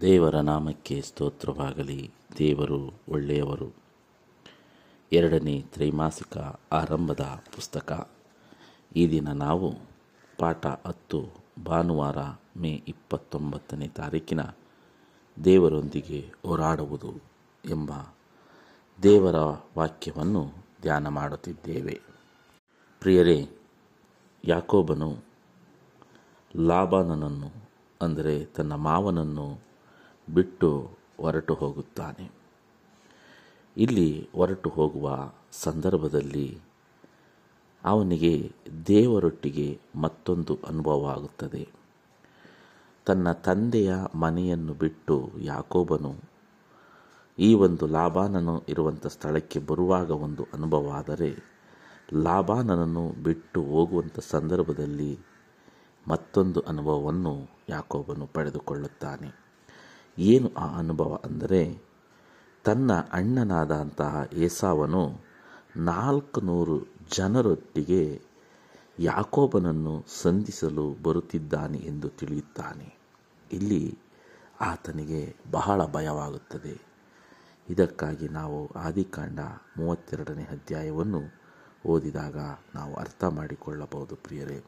ದೇವರ ನಾಮಕ್ಕೆ ಸ್ತೋತ್ರವಾಗಲಿ. ದೇವರು ಒಳ್ಳೆಯವರು. ಎರಡನೇ ತ್ರೈಮಾಸಿಕ ಆರಂಭದ ಪುಸ್ತಕ. ಈ ದಿನ ನಾವು ಪಾಠ ಹತ್ತು, ಭಾನುವಾರ, ಮೇ ಇಪ್ಪತ್ತೊಂಬತ್ತನೇ ತಾರೀಕಿನ ದೇವರೊಂದಿಗೆ ಹೋರಾಡುವುದು ಎಂಬ ದೇವರ ವಾಕ್ಯವನ್ನು ಧ್ಯಾನ ಮಾಡುತ್ತಿದ್ದೇವೆ. ಪ್ರಿಯರೇ, ಯಾಕೋಬನು ಲಾಬಾನನನ್ನು, ಅಂದರೆ ತನ್ನ ಮಾವನನ್ನು ಬಿಟ್ಟು ಹೊರಟು ಹೋಗುತ್ತಾನೆ. ಇಲ್ಲಿ ಹೊರಟು ಹೋಗುವ ಸಂದರ್ಭದಲ್ಲಿ ಅವನಿಗೆ ದೇವರೊಟ್ಟಿಗೆ ಮತ್ತೊಂದು ಅನುಭವ ಆಗುತ್ತದೆ ತನ್ನ ತಂದೆಯ ಮನೆಯನ್ನು ಬಿಟ್ಟು ಯಾಕೋಬನು ಈ ಒಂದು ಲಾಭಾನನು ಇರುವಂಥ ಸ್ಥಳಕ್ಕೆ ಬರುವಾಗ ಒಂದು ಅನುಭವ ಆದರೆ ಲಾಭಾನನನ್ನು ಬಿಟ್ಟು ಹೋಗುವಂಥ ಸಂದರ್ಭದಲ್ಲಿ ಮತ್ತೊಂದು ಅನುಭವವನ್ನು ಯಾಕೋಬನು ಪಡೆದುಕೊಳ್ಳುತ್ತಾನೆ. ಏನು ಆ ಅನುಭವ ಅಂದರೆ, ತನ್ನ ಅಣ್ಣನಾದಂತಹ ಏಸಾವನು ನಾಲ್ಕು ನೂರು ಜನರೊಟ್ಟಿಗೆ ಯಾಕೋಬನನ್ನು ಸಂಧಿಸಲು ಬರುತ್ತಿದ್ದಾನೆ ಎಂದು ತಿಳಿಯುತ್ತಾನೆ. ಇಲ್ಲಿ ಆತನಿಗೆ ಬಹಳ ಭಯವಾಗುತ್ತದೆ. ಇದಕ್ಕಾಗಿ ನಾವು ಆದಿಕಾಂಡ ಮೂವತ್ತೆರಡನೇ ಅಧ್ಯಾಯವನ್ನು ಓದಿದಾಗ ನಾವು ಅರ್ಥ ಮಾಡಿಕೊಳ್ಳಬಹುದು ಪ್ರಿಯರೇ.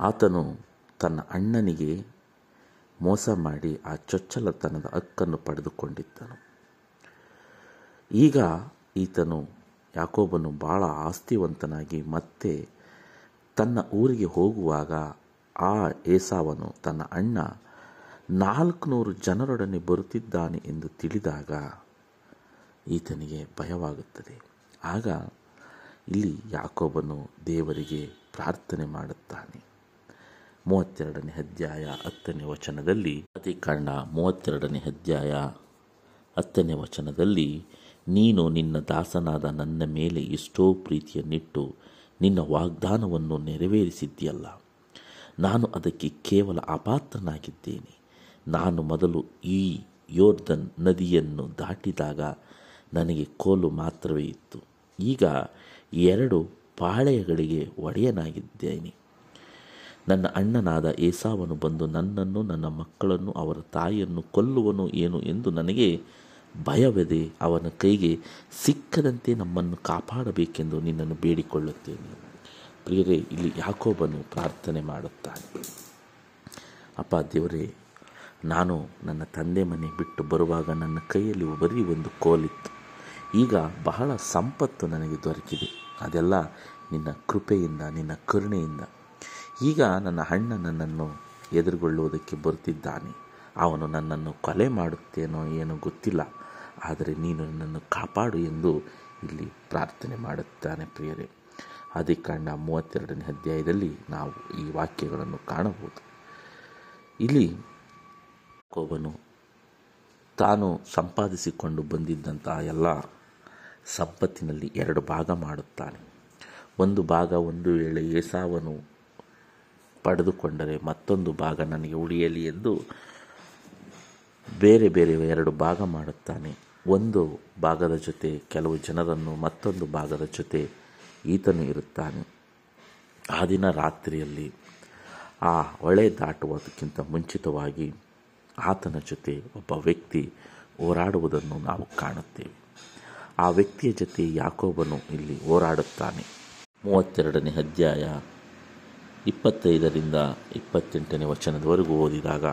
ಆತನು ತನ್ನ ಅಣ್ಣನಿಗೆ ಮೋಸ ಮಾಡಿ ಆ ಚೊಚ್ಚಲತನದ ಹಕ್ಕನ್ನು ಪಡೆದುಕೊಂಡಿದ್ದನು. ಈಗ ಈತನು ಯಾಕೋಬನು ಬಹಳ ಆಸ್ತಿವಂತನಾಗಿ ಮತ್ತೆ ತನ್ನ ಊರಿಗೆ ಹೋಗುವಾಗ ಆ ಏಸಾವನು ತನ್ನ ಅಣ್ಣ ನಾಲ್ಕುನೂರು ಜನರೊಡನೆ ಬರುತ್ತಿದ್ದಾನೆ ಎಂದು ತಿಳಿದಾಗ ಈತನಿಗೆ ಭಯವಾಗುತ್ತದೆ. ಆಗ ಇಲ್ಲಿ ಯಾಕೋಬನು ದೇವರಿಗೆ ಪ್ರಾರ್ಥನೆ ಮಾಡುತ್ತಾನೆ. ಮೂವತ್ತೆರಡನೇ ಅಧ್ಯಾಯ ಹತ್ತನೇ ವಚನದಲ್ಲಿ ಅತಿಕಾಂಡ ಮೂವತ್ತೆರಡನೇ ಅಧ್ಯಾಯ ಹತ್ತನೇ ವಚನದಲ್ಲಿ, ನೀನು ನಿನ್ನ ದಾಸನಾದ ನನ್ನ ಮೇಲೆ ಎಷ್ಟೋ ಪ್ರೀತಿಯನ್ನಿಟ್ಟು ನಿನ್ನ ವಾಗ್ದಾನವನ್ನು ನೆರವೇರಿಸಿದ್ದೀಯಲ್ಲ. ನಾನು ಅದಕ್ಕೆ ಕೇವಲ ಅಪಾತ್ರನಾಗಿದ್ದೇನೆ. ನಾನು ಮೊದಲು ಈ ಯೋರ್ಧನ್ ನದಿಯನ್ನು ದಾಟಿದಾಗ ನನಗೆ ಕೋಲು ಮಾತ್ರವೇ ಇತ್ತು. ಈಗ ಎರಡು ಪಾಳೆಯಗಳಿಗೆ ಒಡೆಯನಾಗಿದ್ದೇನೆ. ನನ್ನ ಅಣ್ಣನಾದ ಏಸಾವನು ಬಂದು ನನ್ನನ್ನು, ನನ್ನ ಮಕ್ಕಳನ್ನು, ಅವರ ತಾಯಿಯನ್ನು ಕೊಲ್ಲುವನು ಏನು ಎಂದು ನನಗೆ ಭಯವೆದೆ. ಅವನ ಕೈಗೆ ಸಿಕ್ಕದಂತೆ ನಮ್ಮನ್ನು ಕಾಪಾಡಬೇಕೆಂದು ನಿನ್ನನ್ನು ಬೇಡಿಕೊಳ್ಳುತ್ತೇನೆ. ಪ್ರಿಯರೇ, ಇಲ್ಲಿ ಯಾಕೋಬನು ಪ್ರಾರ್ಥನೆ ಮಾಡುತ್ತಾನೆ. ಅಪ್ಪ ದೇವರೇ, ನಾನು ನನ್ನ ತಂದೆ ಮನೆ ಬಿಟ್ಟು ಬರುವಾಗ ನನ್ನ ಕೈಯಲ್ಲಿ ಬರೀ ಒಂದು ಕೋಲಿತ್ತು. ಈಗ ಬಹಳ ಸಂಪತ್ತು ನನಗೆ ದೊರಕಿದೆ. ಅದೆಲ್ಲ ನಿನ್ನ ಕೃಪೆಯಿಂದ, ನಿನ್ನ ಕರುಣೆಯಿಂದ. ಈಗ ನನ್ನ ಅಣ್ಣ ನನ್ನನ್ನು ಎದುರುಗೊಳ್ಳುವುದಕ್ಕೆ ಬರುತ್ತಿದ್ದಾನೆ. ಅವನು ನನ್ನನ್ನು ಕೊಲೆ ಮಾಡುತ್ತೇನೋ ಏನೋ ಗೊತ್ತಿಲ್ಲ. ಆದರೆ ನೀನು ನನ್ನನ್ನು ಕಾಪಾಡು ಎಂದು ಇಲ್ಲಿ ಪ್ರಾರ್ಥನೆ ಮಾಡುತ್ತಾನೆ ಪ್ರಿಯರೇ. ಅಧಿಕಾಂಡ ಮೂವತ್ತೆರಡನೇ ಅಧ್ಯಾಯದಲ್ಲಿ ನಾವು ಈ ವಾಕ್ಯಗಳನ್ನು ಕಾಣಬಹುದು. ಇಲ್ಲಿ ಕೋಬನು ತಾನು ಸಂಪಾದಿಸಿಕೊಂಡು ಬಂದಿದ್ದಂತಹ ಎಲ್ಲ ಸಂಪತ್ತಿನಲ್ಲಿ ಎರಡು ಭಾಗ ಮಾಡುತ್ತಾನೆ. ಒಂದು ಭಾಗ ಒಂದು ವೇಳೆ ಏಸಾವನು ಪಡೆದುಕೊಂಡರೆ ಮತ್ತೊಂದು ಭಾಗ ನನಗೆ ಉಳಿಯಲಿ ಎಂದು ಬೇರೆ ಬೇರೆ ಎರಡು ಭಾಗ ಮಾಡುತ್ತಾನೆ. ಒಂದು ಭಾಗದ ಜೊತೆ ಕೆಲವು ಜನರನ್ನು ಮತ್ತೊಂದು ಭಾಗದ ಜೊತೆ ಈತನು ಇರುತ್ತಾನೆ. ಆ ದಿನ ರಾತ್ರಿಯಲ್ಲಿ ಆ ಹೊಳೆ ದಾಟುವುದಕ್ಕಿಂತ ಮುಂಚಿತವಾಗಿ ಆತನ ಜೊತೆ ಒಬ್ಬ ವ್ಯಕ್ತಿ ಹೋರಾಡುವುದನ್ನು ನಾವು ಕಾಣುತ್ತೇವೆ. ಆ ವ್ಯಕ್ತಿಯ ಜೊತೆ ಯಾಕೋಬನು ಇಲ್ಲಿ ಹೋರಾಡುತ್ತಾನೆ. ಮೂವತ್ತೆರಡನೇ ಅಧ್ಯಾಯ ಇಪ್ಪತ್ತೈದರಿಂದ ಇಪ್ಪತ್ತೆಂಟನೇ ವಚನದವರೆಗೂ ಓದಿದಾಗ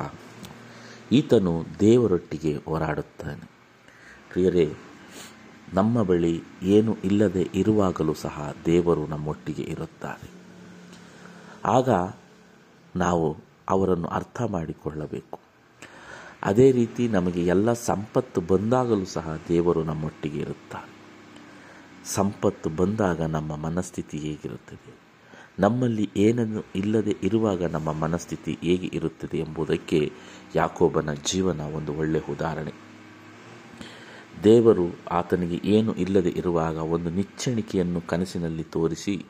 ಈತನು ದೇವರೊಟ್ಟಿಗೆ ಹೋರಾಡುತ್ತಾನೆ. ಪ್ರಿಯರೇ, ನಮ್ಮ ಬಳಿ ಏನು ಇಲ್ಲದೆ ಇರುವಾಗಲೂ ಸಹ ದೇವರು ನಮ್ಮೊಟ್ಟಿಗೆ ಇರುತ್ತಾರೆ. ಆಗ ನಾವು ಅವರನ್ನು ಅರ್ಥ ಮಾಡಿಕೊಳ್ಳಬೇಕು. ಅದೇ ರೀತಿ ನಮಗೆ ಎಲ್ಲ ಸಂಪತ್ತು ಬಂದಾಗಲೂ ಸಹ ದೇವರು ನಮ್ಮೊಟ್ಟಿಗೆ ಇರುತ್ತಾರೆ ಸಂಪತ್ತು ಬಂದಾಗ ನಮ್ಮ ಮನಸ್ಥಿತಿ ಹೇಗಿರುತ್ತದೆ? ನಮ್ಮಲ್ಲಿ ಏನನ್ನು ಇಲ್ಲದೆ ಇರುವಾಗ ನಮ್ಮ ಮನಸ್ಥಿತಿ ಹೇಗೆ ಇರುತ್ತದೆ ಎಂಬುದಕ್ಕೆ ಯಾಕೋಬನ ಜೀವನ ಒಂದು ಒಳ್ಳೆಯ ಉದಾಹರಣೆ. ದೇವರು ಆತನಿಗೆ ಏನು ಇಲ್ಲದೆ ಇರುವಾಗ ಒಂದು ನಿಚ್ಚಣಿಕೆಯನ್ನು ಕನಸಿನಲ್ಲಿ ತೋರಿಸಿ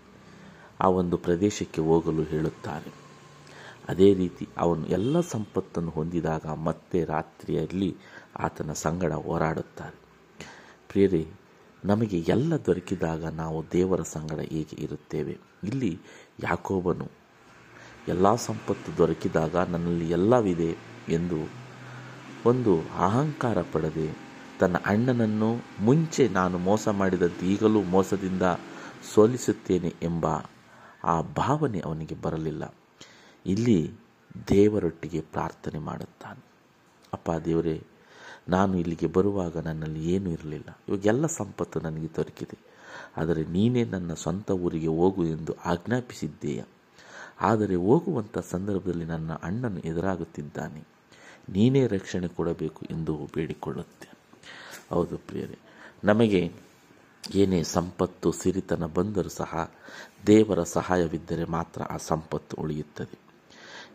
ಆ ಒಂದು ಪ್ರದೇಶಕ್ಕೆ ಹೋಗಲು ಹೇಳುತ್ತಾರೆ. ಅದೇ ರೀತಿ ಅವನು ಎಲ್ಲ ಸಂಪತ್ತನ್ನು ಹೊಂದಿದಾಗ ಮತ್ತೆ ರಾತ್ರಿಯಲ್ಲಿ ಆತನ ಸಂಗಡ ಹೋರಾಡುತ್ತಾರೆ. ಪ್ರಿಯರೇ ನಮಗೆ ಎಲ್ಲ ದೊರಕಿದಾಗ ನಾವು ದೇವರ ಸಂಗಡ ಹೇಗೆ ಇರುತ್ತೇವೆ? ಇಲ್ಲಿ ಯಾಕೋಬನು, ಎಲ್ಲ ಸಂಪತ್ತು ದೊರಕಿದಾಗ ನನ್ನಲ್ಲಿ ಎಲ್ಲವಿದೆ ಎಂದು ಒಂದು ಅಹಂಕಾರ ಪಡೆದೆ. ತನ್ನ ಅಣ್ಣನನ್ನು ಮುಂಚೆ ನಾನು ಮೋಸ ಮಾಡಿದಂತೆ ಈಗಲೂ ಮೋಸದಿಂದ ಸೋಲಿಸುತ್ತೇನೆ ಎಂಬ ಆ ಭಾವನೆ ಅವನಿಗೆ ಬರಲಿಲ್ಲ. ಇಲ್ಲಿ ದೇವರೊಟ್ಟಿಗೆ ಪ್ರಾರ್ಥನೆ ಮಾಡುತ್ತಾನೆ. ಅಪ್ಪ ದೇವರೇ ನಾನು ಇಲ್ಲಿಗೆ ಬರುವಾಗ ನನ್ನಲ್ಲಿ ಏನೂ ಇರಲಿಲ್ಲ. ಇವಾಗೆಲ್ಲ ಸಂಪತ್ತು ನನಗೆ ದೊರಕಿದೆ. ಆದರೆ ನೀನೇ ನನ್ನ ಸ್ವಂತ ಊರಿಗೆ ಹೋಗು ಎಂದು ಆಜ್ಞಾಪಿಸಿದ್ದೀಯ. ಆದರೆ ಹೋಗುವಂಥ ಸಂದರ್ಭದಲ್ಲಿ ನನ್ನ ಅಣ್ಣನು ಎದುರಾಗುತ್ತಿದ್ದಾನೆ. ನೀನೇ ರಕ್ಷಣೆ ಕೊಡಬೇಕು ಎಂದು ಬೇಡಿಕೊಳ್ಳುತ್ತೆ. ಹೌದು ಪ್ರಿಯರೇ, ನಮಗೆ ಏನೇ ಸಂಪತ್ತು, ಸಿರಿತನ ಬಂದರೂ ಸಹ ದೇವರ ಸಹಾಯವಿದ್ದರೆ ಮಾತ್ರ ಆ ಸಂಪತ್ತು ಉಳಿಯುತ್ತದೆ.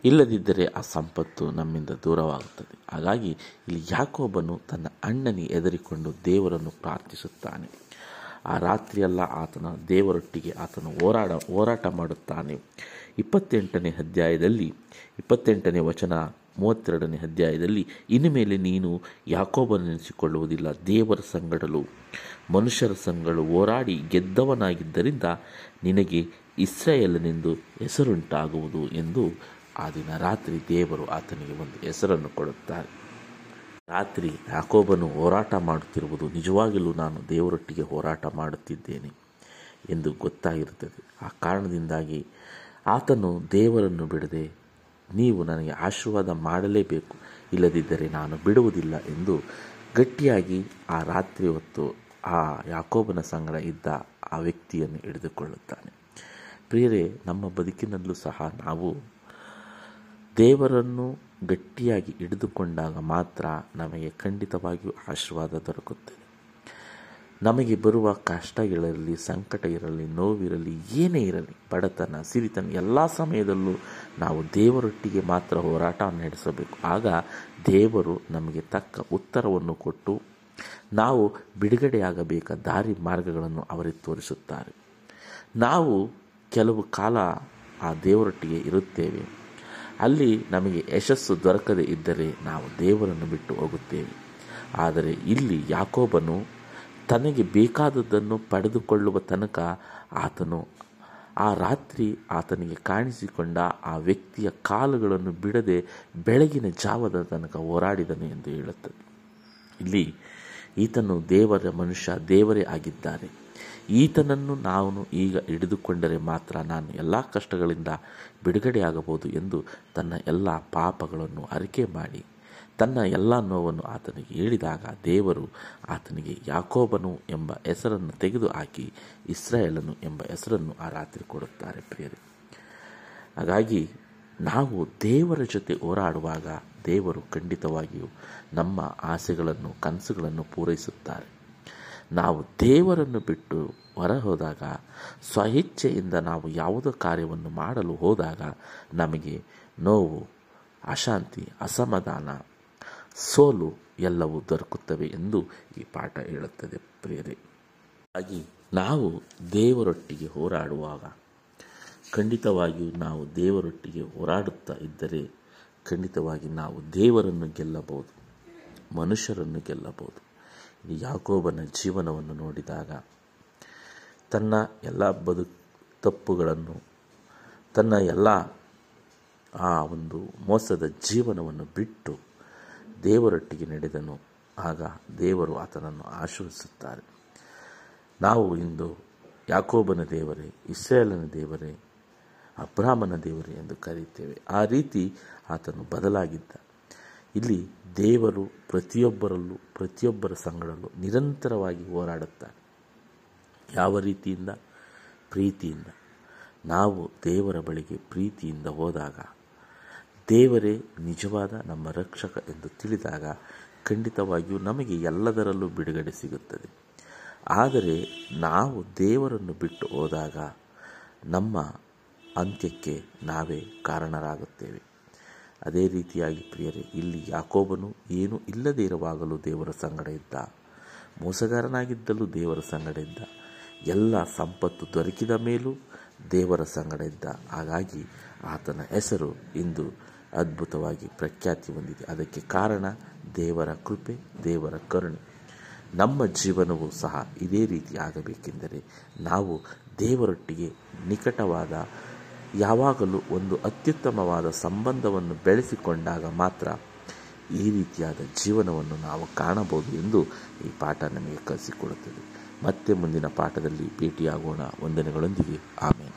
ಇಲ್ಲದಿದ್ದರೆ ಆ ಸಂಪತ್ತು ನಮ್ಮಿಂದ ದೂರವಾಗುತ್ತದೆ. ಹಾಗಾಗಿ ಇಲ್ಲಿ ಯಾಕೋಬನು ತನ್ನ ಅಣ್ಣನಿ ಎದರಿಕೊಂಡು ದೇವರನ್ನು ಪ್ರಾರ್ಥಿಸುತ್ತಾನೆ. ಆ ರಾತ್ರಿಯೆಲ್ಲ ಆತನ ದೇವರೊಟ್ಟಿಗೆ ಆತನು ಹೋರಾಡ, ಹೋರಾಟ ಮಾಡುತ್ತಾನೆ. ಇಪ್ಪತ್ತೆಂಟನೇ ಅಧ್ಯಾಯದಲ್ಲಿ, ಇಪ್ಪತ್ತೆಂಟನೇ ವಚನ, ಮೂವತ್ತೆರಡನೇ ಅಧ್ಯಾಯದಲ್ಲಿ, ಇನ್ನು ಮೇಲೆ ನೀನು ಯಾಕೋಬನೆನಿಸಿಕೊಳ್ಳುವುದಿಲ್ಲ ದೇವರ ಸಂಗಡಲು. ಮನುಷ್ಯರ ಸಂಗಡಲು ಹೋರಾಡಿ ಗೆದ್ದವನಾಗಿದ್ದರಿಂದ ನಿನಗೆ ಇಸ್ರಾಯೇಲನೆಂದು ಹೆಸರುಂಟಾಗುವುದು ಎಂದು ಆ ದಿನ ರಾತ್ರಿ ದೇವರು ಆತನಿಗೆ ಒಂದು ಹೆಸರನ್ನು ಕೊಡುತ್ತಾರೆ. ರಾತ್ರಿ ಯಾಕೋಬನು ಹೋರಾಟ ಮಾಡುತ್ತಿರುವುದು ನಿಜವಾಗಲೂ ನಾನು ದೇವರೊಟ್ಟಿಗೆ ಹೋರಾಟ ಮಾಡುತ್ತಿದ್ದೇನೆ ಎಂದು ಗೊತ್ತಾಗಿರುತ್ತದೆ. ಆ ಕಾರಣದಿಂದಾಗಿ ಆತನು ದೇವರನ್ನು ಬಿಡದೆ ನೀವು ನನಗೆ ಆಶೀರ್ವಾದ ಮಾಡಲೇಬೇಕು, ಇಲ್ಲದಿದ್ದರೆ ನಾನು ಬಿಡುವುದಿಲ್ಲ ಎಂದು ಗಟ್ಟಿಯಾಗಿ ಆ ರಾತ್ರಿ ಹೊತ್ತು ಆ ಯಾಕೋಬನ ಸಂಗಡ ಇದ್ದ ಆ ವ್ಯಕ್ತಿಯನ್ನು ಹಿಡಿದುಕೊಳ್ಳುತ್ತಾನೆ. ಪ್ರಿಯರೇ, ನಮ್ಮ ಬದುಕಿನಲ್ಲೂ ಸಹ ನಾವು ದೇವರನ್ನು ಗಟ್ಟಿಯಾಗಿ ಹಿಡಿದುಕೊಂಡಾಗ ಮಾತ್ರ ನಮಗೆ ಖಂಡಿತವಾಗಿಯೂ ಆಶೀರ್ವಾದ ದೊರಕುತ್ತದೆ. ನಮಗೆ ಬರುವ ಕಷ್ಟಗಳಿರಲಿ ಸಂಕಟ ಇರಲಿ, ನೋವಿರಲಿ, ಏನೇ ಇರಲಿ, ಬಡತನ, ಸಿರಿತನ ಎಲ್ಲ ಸಮಯದಲ್ಲೂ ನಾವು ದೇವರೊಟ್ಟಿಗೆ ಮಾತ್ರ ಹೋರಾಟ ನಡೆಸಬೇಕು. ಆಗ ದೇವರು ನಮಗೆ ತಕ್ಕ ಉತ್ತರವನ್ನು ಕೊಟ್ಟು ನಾವು ಬಿಡುಗಡೆಯಾಗಬೇಕಾದ ದಾರಿ ಮಾರ್ಗಗಳನ್ನು ಅವರಿಗೆ ತೋರಿಸುತ್ತಾರೆ. ನಾವು ಕೆಲವು ಕಾಲ ಆ ದೇವರೊಟ್ಟಿಗೆ ಇರುತ್ತೇವೆ. ಅಲ್ಲಿ ನಮಗೆ ಯಶಸ್ಸು ದೊರಕದೇ ಇದ್ದರೆ ನಾವು ದೇವರನ್ನು ಬಿಟ್ಟು ಹೋಗುತ್ತೇವೆ. ಆದರೆ ಇಲ್ಲಿ ಯಾಕೋಬನು ತನಗೆ ಬೇಕಾದದ್ದನ್ನು ಪಡೆದುಕೊಳ್ಳುವ ತನಕ ಆತನು ಆ ರಾತ್ರಿ ಆತನಿಗೆ ಕಾಣಿಸಿಕೊಂಡ ಆ ವ್ಯಕ್ತಿಯ ಕಾಲುಗಳನ್ನು ಬಿಡದೆ ಬೆಳಗಿನ ಜಾವದ ತನಕ ಹೋರಾಡಿದನು ಎಂದು ಹೇಳುತ್ತದೆ. ಇಲ್ಲಿ ಈತನು ದೇವರ ಮನುಷ್ಯ, ದೇವರೇ ಆಗಿದ್ದಾರೆ. ಈತನನ್ನು ನಾನು ಈಗ ಹಿಡಿದುಕೊಂಡರೆ ಮಾತ್ರ ನಾನು ಎಲ್ಲ ಕಷ್ಟಗಳಿಂದ ಬಿಡುಗಡೆಯಾಗಬಹುದು ಎಂದು ತನ್ನ ಎಲ್ಲ ಪಾಪಗಳನ್ನು ಅರಿಕೆ ಮಾಡಿ. ತನ್ನ ಎಲ್ಲ ನೋವನ್ನು ಆತನಿಗೆ ಹೇಳಿದಾಗ ದೇವರು ಆತನಿಗೆ ಯಾಕೋಬನು ಎಂಬ ಹೆಸರನ್ನು ತೆಗೆದು ಹಾಕಿ ಇಸ್ರಾಯೇಲನು ಎಂಬ ಹೆಸರನ್ನು ಆ ರಾತ್ರಿ ಕೊಡುತ್ತಾರೆ ಪ್ರಿಯರೇ. ಹಾಗಾಗಿ ನಾವು ದೇವರ ಜೊತೆ ಹೋರಾಡುವಾಗ ದೇವರು ಖಂಡಿತವಾಗಿಯೂ ನಮ್ಮ ಆಸೆಗಳನ್ನು ಕನಸುಗಳನ್ನು ಪೂರೈಸುತ್ತಾರೆ. ನಾವು ದೇವರನ್ನು ಬಿಟ್ಟು ಹೊರ ಹೋದಾಗ ಸ್ವಇಚ್ಛೆಯಿಂದ ನಾವು ಯಾವುದೋ ಕಾರ್ಯವನ್ನು ಮಾಡಲು ಹೋದಾಗ ನಮಗೆ ನೋವು, ಅಶಾಂತಿ, ಅಸಮಾಧಾನ, ಸೋಲು ಎಲ್ಲವೂ ದೊರಕುತ್ತವೆ ಎಂದು ಈ ಪಾಠ ಹೇಳುತ್ತದೆ ಪ್ರಿಯರೇ. ಹಾಗೆ ನಾವು ದೇವರೊಟ್ಟಿಗೆ ಹೋರಾಡುವಾಗ, ಖಂಡಿತವಾಗಿಯೂ ನಾವು ದೇವರೊಟ್ಟಿಗೆ ಹೋರಾಡುತ್ತಾ ಇದ್ದರೆ ಖಂಡಿತವಾಗಿ ನಾವು ದೇವರನ್ನು ಗೆಲ್ಲಬಹುದು, ಮನುಷ್ಯರನ್ನು ಗೆಲ್ಲಬಹುದು. ಯಾಕೋಬನ ಜೀವನವನ್ನು ನೋಡಿದಾಗ ತನ್ನ ಎಲ್ಲ ಬದು ತಪ್ಪುಗಳನ್ನು, ತನ್ನ ಎಲ್ಲ ಆ ಒಂದು ಮೋಸದ ಜೀವನವನ್ನು ಬಿಟ್ಟು ದೇವರೊಟ್ಟಿಗೆ ನಡೆದನು. ಆಗ ದೇವರು ಆತನನ್ನು ಆಶ್ರಯಿಸುತ್ತಾರೆ ನಾವು ಇಂದು ಯಾಕೋಬನ ದೇವರೇ ಇಸ್ರೇಲನ ದೇವರೇ, ಅಬ್ರಾಹ್ಮನ ದೇವರೇ ಎಂದು ಕರೆಯುತ್ತೇವೆ. ಆ ರೀತಿ ಆತನು ಬದಲಾಗಿದ್ದ. ಇಲ್ಲಿ ದೇವರು ಪ್ರತಿಯೊಬ್ಬರಲ್ಲೂ, ಪ್ರತಿಯೊಬ್ಬರ ಸಂಗಡಲ್ಲೂ ನಿರಂತರವಾಗಿ ಹೋರಾಡುತ್ತಾರೆ. ಯಾವ ರೀತಿಯಿಂದ? ಪ್ರೀತಿಯಿಂದ. ನಾವು ದೇವರ ಬಳಿಗೆ ಪ್ರೀತಿಯಿಂದ ಹೋದಾಗ, ದೇವರೇ ನಿಜವಾದ ನಮ್ಮ ರಕ್ಷಕ ಎಂದು ತಿಳಿದಾಗ ಖಂಡಿತವಾಗಿಯೂ ನಮಗೆ ಎಲ್ಲದರಲ್ಲೂ ಬಿಡುಗಡೆ ಸಿಗುತ್ತದೆ. ಆದರೆ ನಾವು ದೇವರನ್ನು ಬಿಟ್ಟು ಹೋದಾಗ ನಮ್ಮ ಅಂತ್ಯಕ್ಕೆ ನಾವೇ ಕಾರಣರಾಗುತ್ತೇವೆ. ಅದೇ ರೀತಿಯಾಗಿ ಪ್ರಿಯರೇ, ಇಲ್ಲಿ ಯಾಕೋಬನು ಏನೂ ಇಲ್ಲದೇ ಇರುವಾಗಲೂ ದೇವರ ಸಂಗಡ ಇದ್ದ. ಮೋಸಗಾರನಾಗಿದ್ದಲೂ ದೇವರ ಸಂಗಡ ಇದ್ದ. ಎಲ್ಲ ಸಂಪತ್ತು ದೊರಕಿದ ಮೇಲೂ ದೇವರ ಸಂಗಡ ಇದ್ದ. ಹಾಗಾಗಿ ಆತನ ಹೆಸರು ಇಂದು ಅದ್ಭುತವಾಗಿ ಪ್ರಖ್ಯಾತಿ ಹೊಂದಿದೆ. ಅದಕ್ಕೆ ಕಾರಣ ದೇವರ ಕೃಪೆ, ದೇವರ ಕರುಣೆ. ನಮ್ಮ ಜೀವನವೂ ಸಹ ಇದೇ ರೀತಿ ಆಗಬೇಕೆಂದರೆ ನಾವು ದೇವರೊಟ್ಟಿಗೆ ನಿಕಟವಾದ ಯಾವಾಗಲೂ ಒಂದು ಅತ್ಯುತ್ತಮವಾದ ಸಂಬಂಧವನ್ನು ಬೆಳೆಸಿಕೊಂಡಾಗ ಮಾತ್ರ ಈ ರೀತಿಯಾದ ಜೀವನವನ್ನು ನಾವು ಕಾಣಬಹುದು ಎಂದು ಈ ಪಾಠ ನಮಗೆ ಕಲಿಸಿಕೊಡುತ್ತದೆ. ಮತ್ತೆ ಮುಂದಿನ ಪಾಠದಲ್ಲಿ ಭೇಟಿಯಾಗೋಣ. ವಂದನೆಗಳೊಂದಿಗೆ. ಆಮೇಲೆ